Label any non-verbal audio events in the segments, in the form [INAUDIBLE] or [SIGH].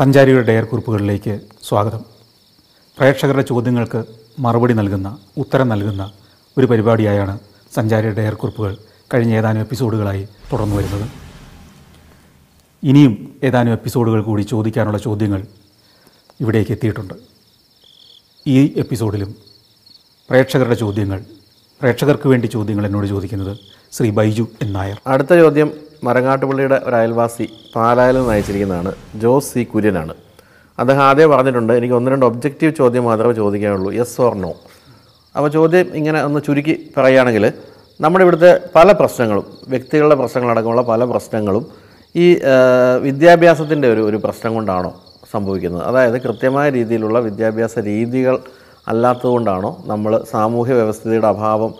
സഞ്ചാരിയുടെ Dyer കുറിപ്പുകളിലേക്ക് സ്വാഗതം. പ്രേക്ഷകരുടെ ചോദ്യങ്ങൾക്ക് മറുപടി നൽകുന്ന ഉത്തരം നൽകുന്ന ഒരു പരിപാടിയായാണ് സഞ്ചാരിയുടെ ഡയർ കുറിപ്പുകൾ കഴിഞ്ഞ ഏതാനും എപ്പിസോഡുകളായി തുടർന്നു വരുന്നത്. ഇനിയും ഏതാനും എപ്പിസോഡുകൾ കൂടി ചോദിക്കാനുള്ള ചോദ്യങ്ങൾ ഇവിടേക്ക് എത്തിയിട്ടുണ്ട്. ഈ എപ്പിസോഡിലും പ്രേക്ഷകരുടെ ചോദ്യങ്ങൾ പ്രേക്ഷകർക്ക് വേണ്ടി ചോദ്യങ്ങൾ എന്നോട് ചോദിക്കുന്നത് ശ്രീ ബൈജു എൻ നായർ. അടുത്ത ചോദ്യം മരങ്ങാട്ടുപള്ളിയുടെ ഒരു അയൽവാസി പാലായിൽ നിന്ന് അയച്ചിരിക്കുന്നതാണ് ജോസ് സി കുര്യനാണ്. അദ്ദേഹം ആദ്യം പറഞ്ഞിട്ടുണ്ട് എനിക്ക് ഒന്ന് രണ്ട് ഒബ്ജക്റ്റീവ് ചോദ്യം മാത്രമേ ചോദിക്കാനുള്ളൂ. യെസ് ഓർ നോ അപ്പോൾ ചോദ്യം ഇങ്ങനെ ഒന്ന് ചുരുക്കി പറയുകയാണെങ്കിൽ നമ്മുടെ ഇവിടുത്തെ പല പ്രശ്നങ്ങളും വ്യക്തികളുടെ പ്രശ്നങ്ങളടക്കമുള്ള പല പ്രശ്നങ്ങളും ഈ വിദ്യാഭ്യാസത്തിന്റെ ഒരു ഒരു പ്രശ്നം കൊണ്ടാണോ സംഭവിക്കുന്നത്? അതായത് കൃത്യമായ രീതിയിലുള്ള വിദ്യാഭ്യാസ രീതികൾ അല്ലാത്തതുകൊണ്ടാണോ നമ്മൾ സാമൂഹ്യ വ്യവസ്ഥയുടെ അഭാവം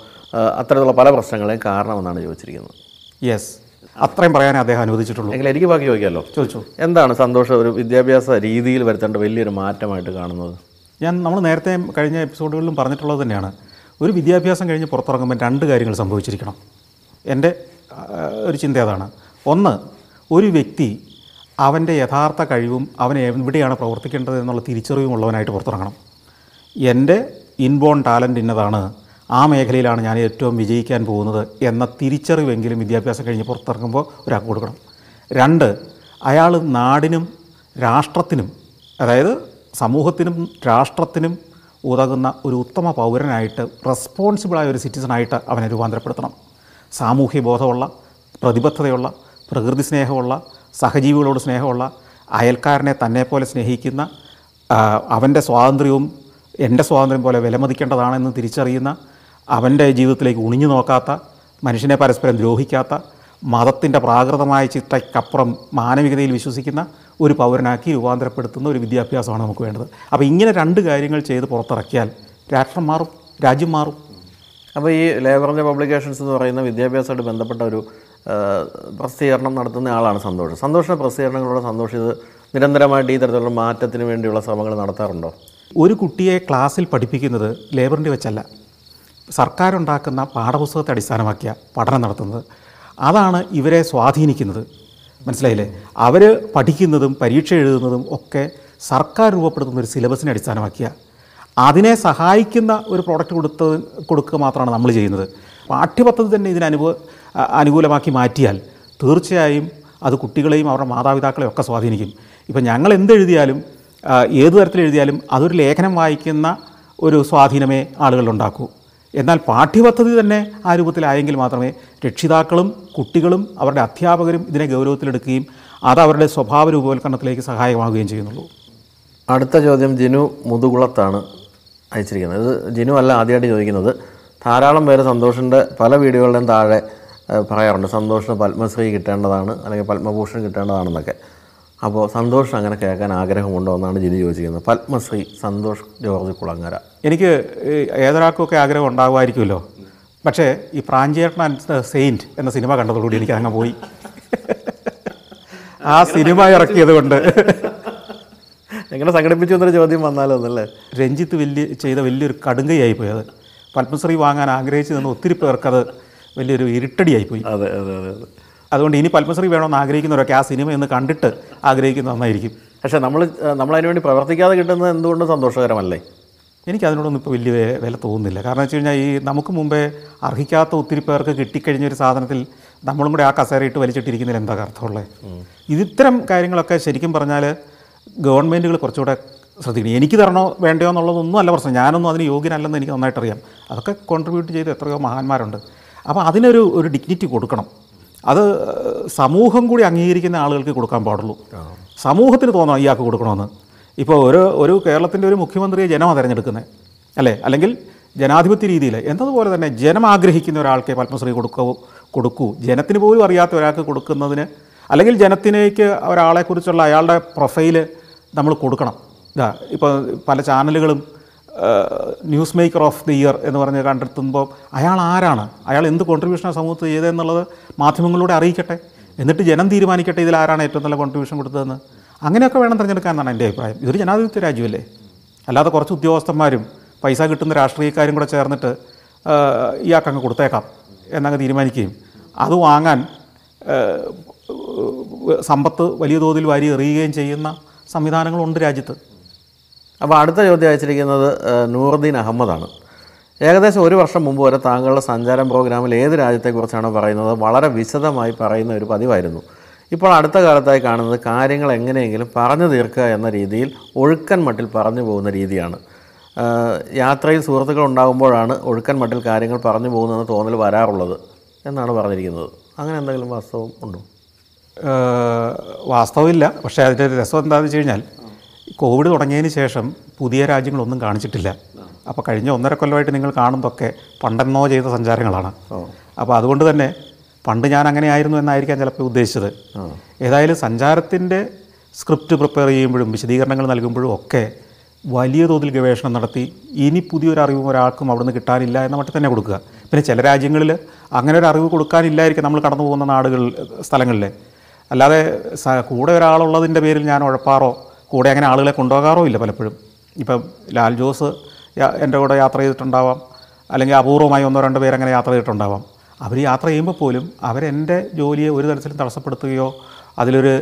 അത്തരത്തിലുള്ള പല പ്രശ്നങ്ങളെയും കാരണമെന്നാണ് ചോദിച്ചിരിക്കുന്നത്? യെസ് അത്രയും പറയാനേ അദ്ദേഹം അനുവദിച്ചിട്ടുള്ളൂ. എങ്കിൽ എനിക്ക് ബാക്കി ചോദിക്കാമല്ലോ. ചോദിച്ചു. എന്താണ് സന്തോഷം ഒരു വിദ്യാഭ്യാസ രീതിയിൽ വരുത്തേണ്ട വലിയൊരു മാറ്റമായിട്ട് കാണുന്നത്? ഞാൻ നമ്മൾ നേരത്തെ കഴിഞ്ഞ എപ്പിസോഡുകളിലും പറഞ്ഞിട്ടുള്ളത് തന്നെയാണ്. ഒരു വിദ്യാഭ്യാസം കഴിഞ്ഞ് പുറത്തിറങ്ങുമ്പോൾ രണ്ട് കാര്യങ്ങൾ സംഭവിച്ചിരിക്കണം. എന്റെ ഒരു ചിന്ത അതാണ്. ഒന്ന് ഒരു വ്യക്തി അവന്റെ യഥാർത്ഥ കഴിവും അവൻ എവിടെയാണ് പ്രവർത്തിക്കേണ്ടത് എന്നുള്ള തിരിച്ചറിവും ഉള്ളവനായിട്ട് പുറത്തിറങ്ങണം. എന്റെ ഇൻബോൺ ടാലന്റ് ഇന്നതാണ് ആ മേഖലയിലാണ് ഞാൻ ഏറ്റവും വിജയിക്കാൻ പോകുന്നത് എന്ന തിരിച്ചറിവെങ്കിലും വിദ്യാഭ്യാസം കഴിഞ്ഞ് പുറത്തിറങ്ങുമ്പോൾ ഒരാൾക്ക് കൊടുക്കണം. രണ്ട് അയാൾ നാടിനും രാഷ്ട്രത്തിനും അതായത് സമൂഹത്തിനും രാഷ്ട്രത്തിനും ഉതകുന്ന ഒരു ഉത്തമ പൗരനായിട്ട് റെസ്പോൺസിബിളായ ഒരു സിറ്റിസണായിട്ട് അവനെ രൂപാന്തരപ്പെടുത്തണം. സാമൂഹ്യ ബോധമുള്ള പ്രതിബദ്ധതയുള്ള പ്രകൃതി സ്നേഹമുള്ള സഹജീവികളോട് സ്നേഹമുള്ള അയൽക്കാരനെ തന്നെ പോലെ സ്നേഹിക്കുന്ന അവന്റെ സ്വാതന്ത്ര്യവും എന്റെ സ്വാതന്ത്ര്യം പോലെ വിലമതിക്കേണ്ടതാണെന്ന് തിരിച്ചറിയുന്ന അവന്റെ ജീവിതത്തിലേക്ക് ഉണിഞ്ഞു നോക്കാത്ത മനുഷ്യനെ പരസ്പരം ദ്രോഹിക്കാത്ത മതത്തിന്റെ പ്രാകൃതമായ ചിട്ടയ്ക്കപ്പുറം മാനവികതയിൽ വിശ്വസിക്കുന്ന ഒരു പൗരനാക്കി രൂപാന്തരപ്പെടുത്തുന്ന ഒരു വിദ്യാഭ്യാസമാണ് നമുക്ക് വേണ്ടത്. അപ്പോൾ ഇങ്ങനെ രണ്ട് കാര്യങ്ങൾ ചെയ്ത് പുറത്തിറക്കിയാൽ രാഷ്ട്രം മാറും രാജ്യം മാറും. അപ്പോൾ ഈ ലേബറിന്റെ പബ്ലിക്കേഷൻസ് എന്ന് പറയുന്ന വിദ്യാഭ്യാസമായിട്ട് ബന്ധപ്പെട്ട ഒരു പ്രസിദ്ധീകരണം നടത്തുന്ന ആളാണ് സന്തോഷം. സന്തോഷിന്റെ പ്രസിദ്ധീകരണങ്ങളോട് സന്തോഷം ഇത് നിരന്തരമായിട്ട് ഈ തരത്തിലുള്ള മാറ്റത്തിന് വേണ്ടിയുള്ള ശ്രമങ്ങൾ നടത്താറുണ്ടോ? ഒരു കുട്ടിയെ ക്ലാസ്സിൽ പഠിപ്പിക്കുന്നത് ലേബറിന്റെ വെച്ചല്ല. സർക്കാരുണ്ടാക്കുന്ന പാഠപുസ്തകത്തെ അടിസ്ഥാനമാക്കിയ പഠനം നടത്തുന്നത്. അതാണ് ഇവരെ സ്വാധീനിക്കുന്നത്. മനസ്സിലായില്ലേ? അവർ പഠിക്കുന്നതും പരീക്ഷ എഴുതുന്നതും ഒക്കെ സർക്കാർ രൂപപ്പെടുത്തുന്ന ഒരു സിലബസിനെ അടിസ്ഥാനമാക്കിയ അതിനെ സഹായിക്കുന്ന ഒരു പ്രോഡക്റ്റ് കൊടുത്ത് കൊടുക്കുക മാത്രമാണ് നമ്മൾ ചെയ്യുന്നത്. പാഠ്യപദ്ധതി തന്നെ ഇതിന് അനുഭവ അനുകൂലമാക്കി മാറ്റിയാൽ തീർച്ചയായും അത് കുട്ടികളെയും അവരുടെ മാതാപിതാക്കളെയും ഒക്കെ സ്വാധീനിക്കും. ഇപ്പം ഞങ്ങൾ എന്തെഴുതിയാലും ഏത് തരത്തിൽ എഴുതിയാലും അതൊരു ലേഖനം വായിക്കുന്ന ഒരു സ്വാധീനമേ ആളുകളിലുണ്ടാക്കൂ എന്നാൽ പാഠ്യപദ്ധതി തന്നെ ആ രൂപത്തിലായെങ്കിൽ മാത്രമേ രക്ഷിതാക്കളും കുട്ടികളും അവരുടെ അധ്യാപകരും ഇതിനെ ഗൗരവത്തിലെടുക്കുകയും അത് അവരുടെ സ്വഭാവ രൂപവൽക്കരണത്തിലേക്ക് സഹായകമാവുകയും ചെയ്യുന്നുള്ളൂ. അടുത്ത ചോദ്യം ജിനു മുതുകുളത്താണ് അയച്ചിരിക്കുന്നത്. ഇത് ജിനു അല്ല ആദ്യമായിട്ട് ചോദിക്കുന്നത്. ധാരാളം പേര് സന്തോഷിന്റെ പല വീഡിയോകളുടെയും താഴെ പറയാറുണ്ട്. സന്തോഷിന് പത്മശ്രീ കിട്ടേണ്ടതാണ് അല്ലെങ്കിൽ പത്മഭൂഷൺ കിട്ടേണ്ടതാണെന്നൊക്കെ. അപ്പോൾ സന്തോഷം അങ്ങനെ കേൾക്കാൻ ആഗ്രഹമുണ്ടോ എന്നാണ് ജിനി ചോദിച്ചിരിക്കുന്നത്. പത്മശ്രീ സന്തോഷ് ജോർജ് കുളങ്ങര. എനിക്ക് ഏതൊരാൾക്കൊക്കെ ആഗ്രഹം ഉണ്ടാകുമായിരിക്കുമല്ലോ പക്ഷേ ഈ പ്രാഞ്ചേട്ടൻ ആൻഡ് സെയിന്റ് എന്ന സിനിമ കണ്ടതോടുകൂടി എനിക്ക് അങ്ങ് പോയി. ആ സിനിമ ഇറക്കിയത് കൊണ്ട്. എങ്ങനെ സംഘടിപ്പിച്ചു എന്നൊരു ചോദ്യം വന്നാലോ എന്നല്ലേ രഞ്ജിത്ത് വലിയ ചെയ്ത വലിയൊരു കടുങ്കയായി പോയത് പത്മശ്രീ വാങ്ങാൻ ആഗ്രഹിച്ചു നിന്ന് ഒത്തിരി പേർക്കത് വലിയൊരു ഇരുട്ടടിയായിപ്പോയി അതെ അതെ അതെ അതെ. അതുകൊണ്ട് ഇനി പത്മശ്രീ വേണമെന്ന് ആഗ്രഹിക്കുന്നവരൊക്കെ ആ സിനിമ ഒന്ന് കണ്ടിട്ട് ആഗ്രഹിക്കുന്നത് നന്നായിരിക്കും. പക്ഷേ നമ്മൾ നമ്മളതിനു വേണ്ടി പ്രവർത്തിക്കാതെ കിട്ടുന്നത് എന്തുകൊണ്ട് സന്തോഷകരമല്ലേ? എനിക്ക് അതിനോടൊന്നും ഇപ്പോൾ വലിയ വില തോന്നുന്നില്ല. കാരണം വെച്ച് കഴിഞ്ഞാൽ ഈ നമുക്ക് മുമ്പേ അർഹിക്കാത്ത ഒത്തിരി പേർക്ക് കിട്ടിക്കഴിഞ്ഞ ഒരു സാധനത്തിൽ നമ്മളും കൂടെ ആ കസേരയിട്ട് വലിച്ചിട്ടിരിക്കുന്നതിൽ എന്താ അർത്ഥമുള്ളത്? ഇത് ഇത്തരം കാര്യങ്ങളൊക്കെ ശരിക്കും പറഞ്ഞാൽ ഗവൺമെന്റുകൾ കുറച്ചുകൂടെ ശ്രദ്ധിക്കണം. എനിക്ക് തരണോ വേണ്ടയോ എന്നുള്ളതൊന്നും അല്ല പ്രശ്നം. ഞാനൊന്നും അതിന് യോഗ്യനല്ലെന്ന് എനിക്ക് നന്നായിട്ടറിയാം. അതൊക്കെ കോൺട്രിബ്യൂട്ട് ചെയ്ത് എത്രയോ മഹാന്മാരുണ്ട്. അപ്പോൾ അതിനൊരു ഒരു ഡിഗ്നിറ്റി കൊടുക്കണം. അത് സമൂഹം കൂടി അംഗീകരിക്കുന്ന ആളുകൾക്ക് കൊടുക്കാൻ പാടുള്ളൂ. സമൂഹത്തിന് തോന്നണം ഇയാൾക്ക് കൊടുക്കണമെന്ന്. ഇപ്പോൾ ഒരു ഒരു കേരളത്തിന്റെ ഒരു മുഖ്യമന്ത്രിയെ ജനമാണ് തിരഞ്ഞെടുക്കുന്നത് അല്ലേ? അല്ലെങ്കിൽ ജനാധിപത്യ രീതിയിൽ എന്നതുപോലെ തന്നെ ജനം ആഗ്രഹിക്കുന്ന ഒരാൾക്ക് പത്മശ്രീ കൊടുക്കൂ കൊടുക്കൂ. ജനത്തിന് പോലും അറിയാത്ത ഒരാൾക്ക് കൊടുക്കുന്നതിന് അല്ലെങ്കിൽ ജനത്തിലേക്ക് ഒരാളെക്കുറിച്ചുള്ള അയാളുടെ പ്രൊഫൈൽ നമ്മൾ കൊടുക്കണം. ഇതാ ഇപ്പോൾ പല ചാനലുകളും news maker of the year എന്ന് പറഞ്ഞ് കണ്ടെത്തുമ്പോൾ അയാൾ ആരാണ്? അയാൾ എന്ത് കോൺട്രിബ്യൂഷനാണ് സമൂഹത്തിൽ ചെയ്തതെന്നുള്ളത് മാധ്യമങ്ങളിലൂടെ അറിയിക്കട്ടെ. എന്നിട്ട് ജനം തീരുമാനിക്കട്ടെ ഇതിൽ ആരാണ് ഏറ്റവും നല്ല കോൺട്രിബ്യൂഷൻ കൊടുത്തതെന്ന്. അങ്ങനെയൊക്കെ വേണം തിരഞ്ഞെടുക്കാനാണ് എന്റെ അഭിപ്രായം. ഇതൊരു ജനാധിപത്യ രാജ്യമല്ലേ? അല്ലാതെ കുറച്ച് ഉദ്യോഗസ്ഥന്മാരും പൈസ കിട്ടുന്ന രാഷ്ട്രീയക്കാരും കൂടെ ചേർന്നിട്ട് ഇയാൾക്കങ്ങ് ഇയാൾക്ക് കൊടുത്തേക്കാം എന്നങ്ങ് തീരുമാനിക്കുകയും. അത് വാങ്ങാൻ സമ്പത്ത് വലിയ തോതിൽ വാരി എറിയുകയും ചെയ്യുന്ന സംവിധാനങ്ങളുണ്ട് രാജ്യത്ത്. അപ്പോൾ അടുത്ത ചോദ്യം അയച്ചിരിക്കുന്നത് നൂറുദ്ദീൻ അഹമ്മദാണ്. ഏകദേശം ഒരു വർഷം മുമ്പ് വരെ താങ്കളുടെ സഞ്ചാരം പ്രോഗ്രാമിൽ ഏത് രാജ്യത്തെക്കുറിച്ചാണ് പറയുന്നത്? വളരെ വിശദമായി പറയുന്ന ഒരു പതിവായിരുന്നു. ഇപ്പോൾ അടുത്ത കാലത്തായി കാണുന്നത് കാര്യങ്ങൾ എങ്ങനെയെങ്കിലും പറഞ്ഞു തീർക്കുക എന്ന രീതിയിൽ ഒഴുക്കൻ മട്ടിൽ പറഞ്ഞു പോകുന്ന രീതിയാണ്. യാത്രയിൽ സുഹൃത്തുക്കൾ ഉണ്ടാകുമ്പോഴാണ് ഒഴുക്കൻ മട്ടിൽ കാര്യങ്ങൾ പറഞ്ഞു പോകുന്നതെന്ന് തോന്നൽ വരാറുള്ളത് എന്നാണ് പറഞ്ഞിരിക്കുന്നത്. അങ്ങനെ എന്തെങ്കിലും വാസ്തവം ഉണ്ടോ? വാസ്തവമില്ല. പക്ഷേ അതിന്റെ രസം എന്താണെന്ന് വെച്ച് കഴിഞ്ഞാൽ കോവിഡ് തുടങ്ങിയതിന് ശേഷം പുതിയ രാജ്യങ്ങളൊന്നും കാണിച്ചിട്ടില്ല. അപ്പോൾ കഴിഞ്ഞ ഒന്നര കൊല്ലമായിട്ട് നിങ്ങൾ കാണുന്നതൊക്കെ പണ്ടെന്നോ ചെയ്ത സഞ്ചാരങ്ങളാണ്. അപ്പോൾ അതുകൊണ്ട് തന്നെ പണ്ട് ഞാൻ അങ്ങനെ ആയിരുന്നു എന്നായിരിക്കാം ചിലപ്പോൾ ഉദ്ദേശിച്ചത്. ഏതായാലും സഞ്ചാരത്തിന്റെ സ്ക്രിപ്റ്റ് പ്രിപ്പയർ ചെയ്യുമ്പോഴും വിശദീകരണങ്ങൾ നൽകുമ്പോഴും ഒക്കെ വലിയ തോതിൽ ഗവേഷണം നടത്തി ഇനി പുതിയൊരു അറിവും ഒരാൾക്കും അവിടുന്ന് കിട്ടാനില്ല എന്ന മട്ടിൽ തന്നെ കൊടുക്കുക. പിന്നെ ചില രാജ്യങ്ങളിൽ അങ്ങനെ ഒരു അറിവ് കൊടുക്കാനില്ലായിരിക്കും നമ്മൾ കടന്നു പോകുന്ന നാടുകൾ സ്ഥലങ്ങളിൽ. അല്ലാതെ കൂടെ ഒരാളുള്ളതിന്റെ പേരിൽ ഞാൻ ഉഴപ്പാറോ കൂടെ അങ്ങനെ ആളുകളെ കൊണ്ടുപോകാറോ ഇല്ല പലപ്പോഴും. ഇപ്പം ലാൽ ജോസ് എന്റെ കൂടെ യാത്ര ചെയ്തിട്ടുണ്ടാവാം. അല്ലെങ്കിൽ അപൂർവമായി ഒന്നോ രണ്ടോ പേര് അങ്ങനെ യാത്ര ചെയ്തിട്ടുണ്ടാവാം. അവർ യാത്ര ചെയ്യുമ്പോൾ പോലും അവരെന്റെ ജോലിയെ ഒരു തരത്തിലും തടസ്സപ്പെടുത്തുകയോ അതിലൊരു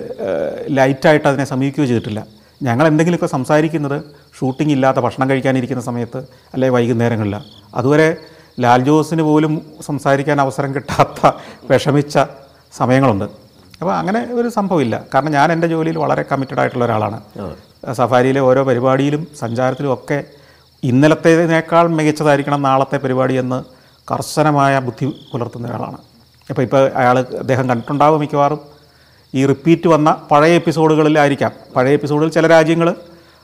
ലൈറ്റായിട്ട് അതിനെ സമീപിക്കുകയോ ചെയ്തിട്ടില്ല. ഞങ്ങൾ എന്തെങ്കിലുമൊക്കെ സംസാരിക്കുന്നത് ഷൂട്ടിംഗ് ഇല്ലാത്ത ഭക്ഷണം കഴിക്കാനിരിക്കുന്ന സമയത്ത് അല്ലെങ്കിൽ വൈകുന്നേരങ്ങളിൽ. അതുവരെ ലാൽ ജോസിന് പോലും സംസാരിക്കാൻ അവസരം കിട്ടാത്ത വിഷമിച്ച സമയങ്ങളുണ്ട്. അപ്പോൾ അങ്ങനെ ഒരു സംഭവമില്ല. കാരണം ഞാൻ എന്റെ ജോലിയിൽ വളരെ കമ്മിറ്റഡ് ആയിട്ടുള്ള ഒരാളാണ്. സഫാരിയിലെ ഓരോ പരിപാടിയിലും സഞ്ചാരത്തിലും ഒക്കെ ഇന്നലത്തേതിനേക്കാൾ മികച്ചതായിരിക്കണം നാളത്തെ പരിപാടി എന്ന് കർശനമായ ബുദ്ധി പുലർത്തുന്ന ഒരാളാണ്. അപ്പോൾ ഇപ്പോൾ അയാൾ അദ്ദേഹം കണ്ടിട്ടുണ്ടാവും മിക്കവാറും. ഈ റിപ്പീറ്റ് വന്ന പഴയ എപ്പിസോഡുകളിലായിരിക്കാം പഴയ എപ്പിസോഡിൽ ചില രാജ്യങ്ങൾ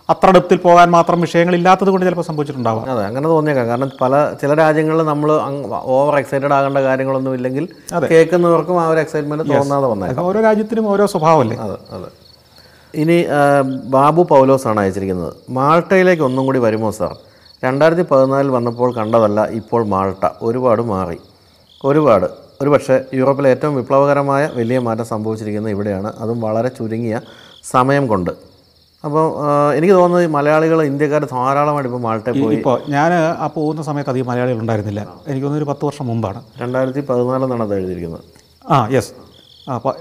അത്ര അടുത്തിൽ പോകാൻ മാത്രം വിഷയങ്ങളില്ലാത്തത് കൊണ്ട് ചിലപ്പോൾ സംഭവിച്ചിട്ടുണ്ടാവും. അതെ അങ്ങനെ തോന്നിയേക്കാം. കാരണം പല ചില രാജ്യങ്ങളിൽ നമ്മൾ ഓവർ എക്സൈറ്റഡ് ആകേണ്ട കാര്യങ്ങളൊന്നും ഇല്ലെങ്കിൽ കേൾക്കുന്നവർക്കും ആ ഒരു എക്സൈറ്റ്മെന്റ് തോന്നാതെ വന്നേക്കാം. ഓരോ രാജ്യത്തിനും ഓരോ സ്വഭാവമല്ലേ? അതെ അതെ. ഇനി ബാബു പൗലോസ് ആണ് അയച്ചിരിക്കുന്നത്. മാൾട്ടയിലേക്ക് ഒന്നും കൂടി വരുമോ സാർ? രണ്ടായിരത്തി പതിനാലിൽ വന്നപ്പോൾ കണ്ടതല്ല ഇപ്പോൾ മാൾട്ട. ഒരുപാട് മാറി. ഒരുപാട്. ഒരു പക്ഷേ യൂറോപ്പിലെ ഏറ്റവും വിപ്ലവകരമായ വലിയ മാറ്റം സംഭവിച്ചിരിക്കുന്നത് ഇവിടെയാണ്. അതും വളരെ ചുരുങ്ങിയ സമയം കൊണ്ട്. അപ്പോൾ എനിക്ക് തോന്നുന്നത് ഈ മലയാളികൾ ഇന്ത്യക്കാർ ധാരാളമായിട്ട് ഇപ്പോൾ മാൾട്ടെ പോയി. ഇപ്പോൾ ഞാൻ ആ പോകുന്ന സമയത്ത് അധികം മലയാളികൾ ഉണ്ടായിരുന്നില്ല. എനിക്ക് തോന്നുന്നു ഒരു പത്ത് വർഷം മുമ്പാണ്. രണ്ടായിരത്തി പതിനാലെന്നാണ് അത് എഴുതിയിരിക്കുന്നത്. ആ യെസ് അപ്പോൾ